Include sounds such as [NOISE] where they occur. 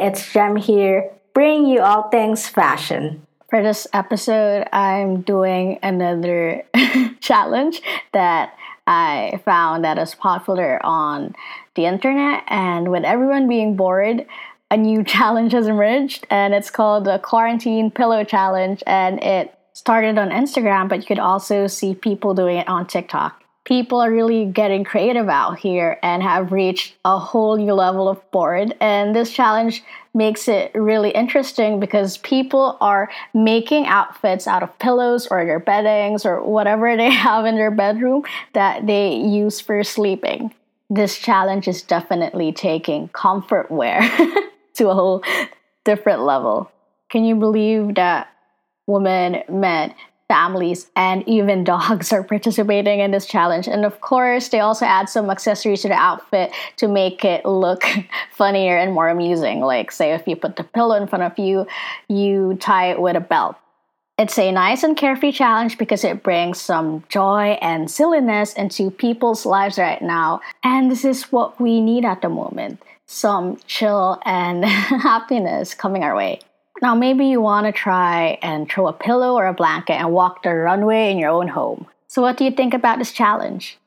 it's Jem here, bringing you all things fashion. For this episode, I'm doing another [LAUGHS] challenge that I found that is popular on the internet. And with everyone being bored, a new [LAUGHS] challenge has emerged, and it's called the Quarantine Pillow Challenge. And it started on Instagram, but you could also see people doing it on TikTok people are really getting creative out here and have reached a whole new level of bored. And this challenge makes it really interesting because people are making outfits out of pillows or their beddings or whatever they [LAUGHS] have in their bedroom that they use for sleeping. This challenge is definitely taking comfort wear [LAUGHS] to a whole different level. Can you believe that women, men, families and even [LAUGHS] dogs are participating in this challenge. And of course, they also add some accessories to the outfit to make it look [LAUGHS] funnier and more amusing. Like, say, if you put the pillow in front of you, you tie it with a belt. It's a nice and carefree challenge because it brings some joy and silliness into people's lives right now. And this is what we need at the moment some chill and [LAUGHS] happiness coming our way. Now, maybe you want to try and throw a pillow or a blanket and walk the runway in your own home. So, what do you think about this challenge?